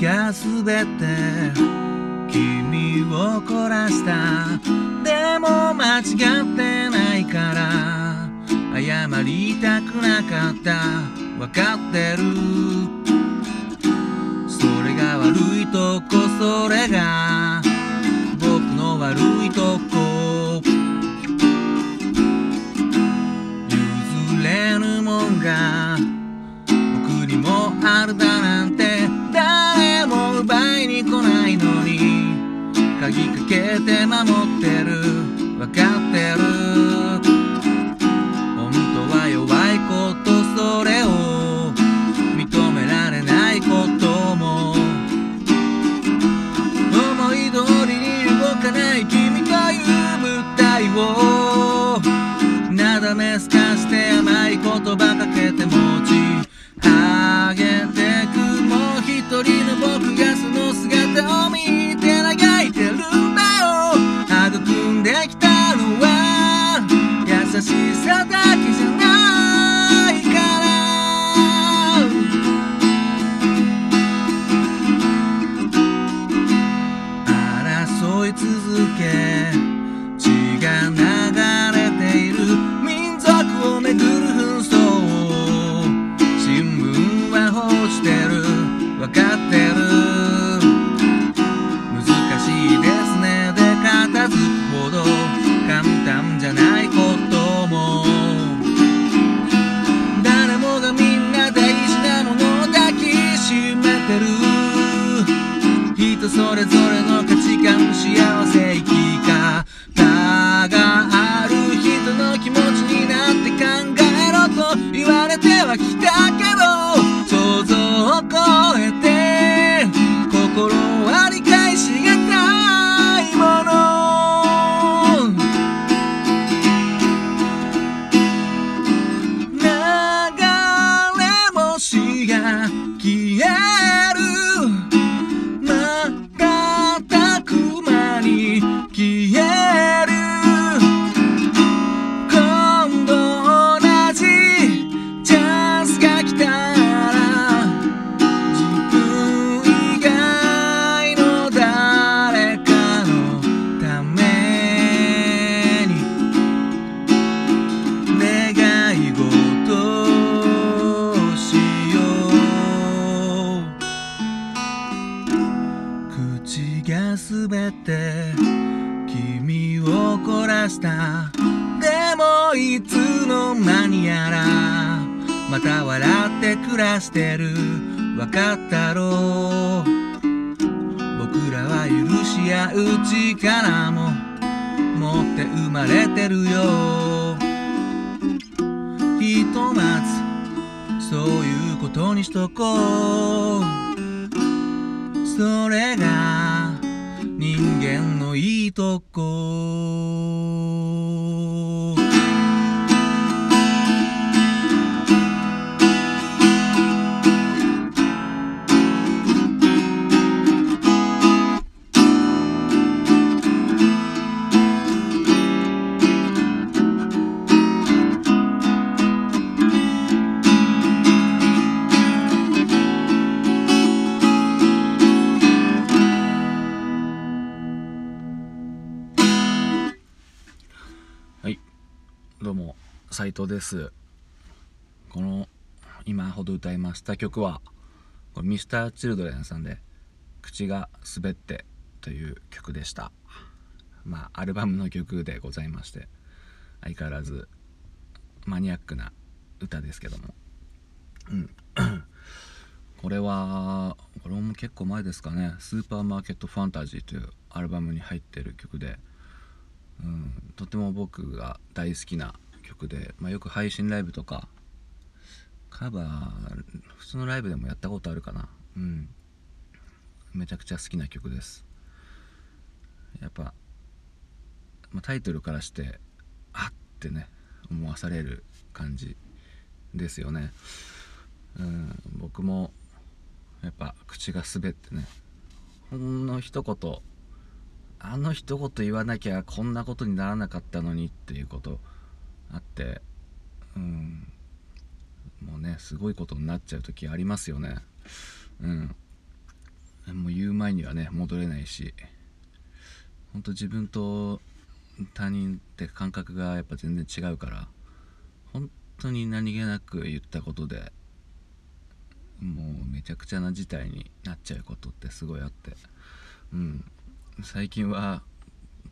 が全て君を凝らした。でも間違ってないから謝りたくなかった。わかってる。それが悪いとこそれが鍵かけて守人それぞれのがすべて君を凝らした。でもいつの間にやらまた笑って暮らしてる。わかったろう。僕らは許し合う力も持って生まれてるよ。ひとまずそういうことにしとこう。それが人間のいいとこ藤です。この今ほど歌いました曲はこれ Mr.Children さんで「口が滑って」という曲でした。まあアルバムの曲でございまして相変わらずマニアックな歌ですけども。うん。これはこれも結構前ですかね「スーパーマーケットファンタジー」というアルバムに入ってる曲でうん、とても僕が大好きな曲で、まあ、よく配信ライブとかカバー普通のライブでもやったことあるかな。うん。めちゃくちゃ好きな曲です。やっぱ、まあ、タイトルからしてあってね思わされる感じですよね。うん。僕もやっぱ口が滑ってねほんの一言あの一言言わなきゃこんなことにならなかったのにっていうことあってうん。もうねすごいことになっちゃう時ありますよね。うん。もう言う前にはね戻れないし。本当自分と他人って感覚がやっぱ全然違うから本当に何気なく言ったことでもうめちゃくちゃな事態になっちゃうことってすごいあって。うん。最近は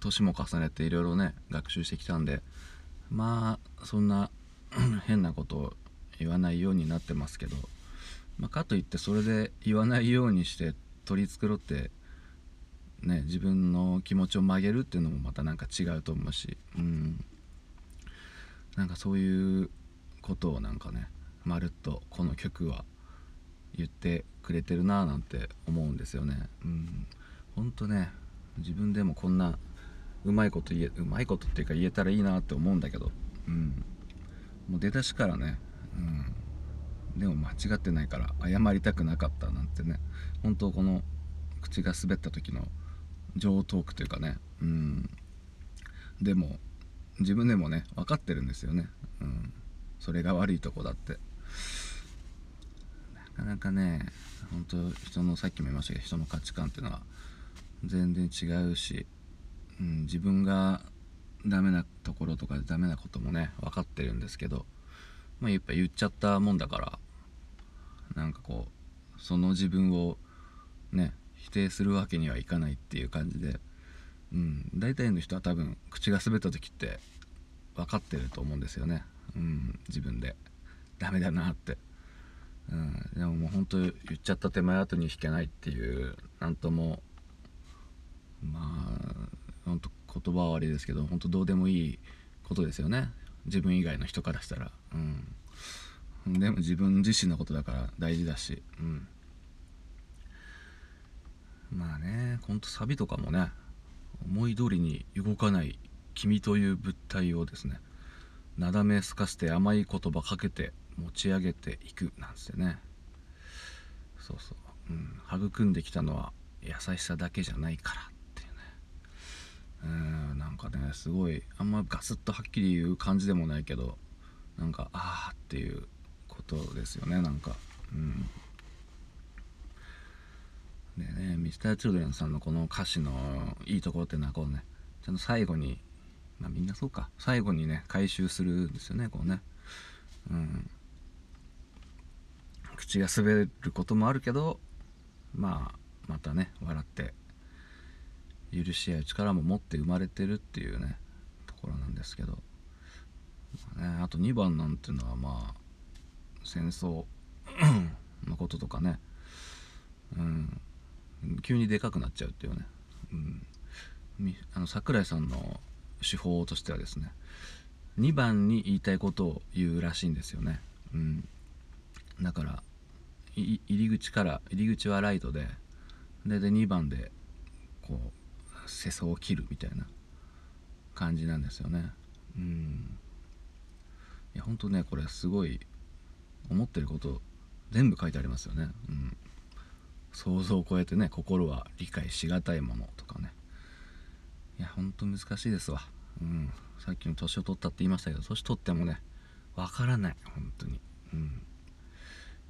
年も重ねていろいろね学習してきたんでまあそんな 変なことを言わないようになってますけど、まあ、かといってそれで言わないようにして取り繕ってね自分の気持ちを曲げるっていうのもまたなんか違うと思うしうん。なんかそういうことをなんかねまるっとこの曲は言ってくれてるなぁなんて思うんですよね。うん。ほんとね自分でもこんなうまいこと言えうまいことっていうか言えたらいいなって思うんだけど。うん。もう出だしからね。うん。でも間違ってないから謝りたくなかったなんてね。本当この口が滑った時の上トークというかね。うん。でも自分でもね分かってるんですよね。うん。それが悪いとこだって。なかなかね本当人のさっきも言いましたけど人の価値観っていうのは全然違うし、うん、自分がダメなところとかダメなこともね分かってるんですけどまあやっぱ言っちゃったもんだからなんかこうその自分をね否定するわけにはいかないっていう感じで、うん、大体の人は多分口が滑った時って分かってると思うんですよね、うん、自分で。ダメだなって、うん、でももう本当言っちゃった手前後に引けないっていう何ともまあ本当言葉は悪いですけど本当どうでもいいことですよね。自分以外の人からしたら。うん。でも自分自身のことだから大事だし。うん。まあねほんとサビとかもね思い通りに動かない君という物体をですねなだめすかして甘い言葉かけて持ち上げていくなんてね。そうそう、うん、育んできたのは優しさだけじゃないから。うんなんかねすごいあんまガスッとはっきり言う感じでもないけどなんかああっていうことですよねなんか。うん。でね Mr.Children さんのこの歌詞のいいところっていうのはこうねちゃんと最後にまあみんなそうか。最後にね回収するんですよねこうね。うん。口が滑ることもあるけどまあまたね笑って許し合う力も持って生まれてるっていうねところなんですけど、まあね、あと2番なんていうのはまあ戦争 のこととかね。うん。急にでかくなっちゃうっていうね、うん、あの桜井さんの手法としてはですね2番に言いたいことを言うらしいんですよね、うん、だから入り口から入り口はライトででで2番でこう世相を切るみたいな感じなんですよね。うん。いやほんとねこれすごい思ってること全部書いてありますよね。うん。想像を超えてね心は理解しがたいものとかね。いやほんと難しいですわ。うん。さっきの年を取ったって言いましたけど年取ってもねわからない。本当に。うん。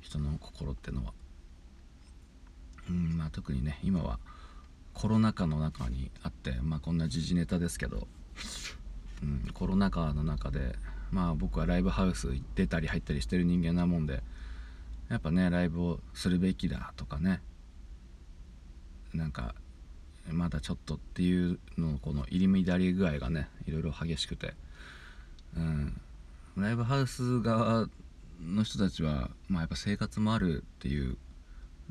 人の心ってのは。うん。まあ特にね今はコロナ禍の中にあってまあこんな時事ネタですけど、うん、コロナ禍の中でまあ僕はライブハウス出たり入ったりしてる人間なもんでやっぱねライブをするべきだとかねなんかまだちょっとっていうのこの入り乱れ具合がねいろいろ激しくて、うん、ライブハウス側の人たちは、まあ、やっぱ生活もあるっていう、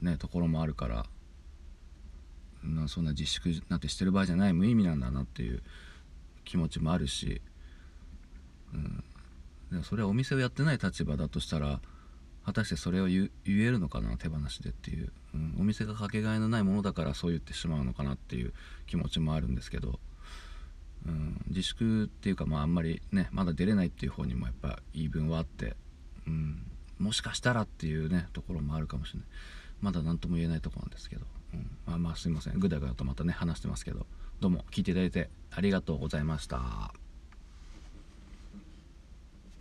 ね、ところもあるからなそんな自粛なんてしてる場合じゃない無意味なんだなっていう気持ちもあるし、うん、でもそれはお店をやってない立場だとしたら果たしてそれを言えるのかな手放しでっていう、うん、お店がかけがえのないものだからそう言ってしまうのかなっていう気持ちもあるんですけど、うん、自粛っていうかまああんまりねまだ出れないっていう方にもやっぱ言い分はあって、うん、もしかしたらっていうねところもあるかもしれない。まだ何とも言えないとこなんですけど、うん、まあまあすいません。ぐだぐだとまたね話してますけど。どうも聞いていただいてありがとうございました。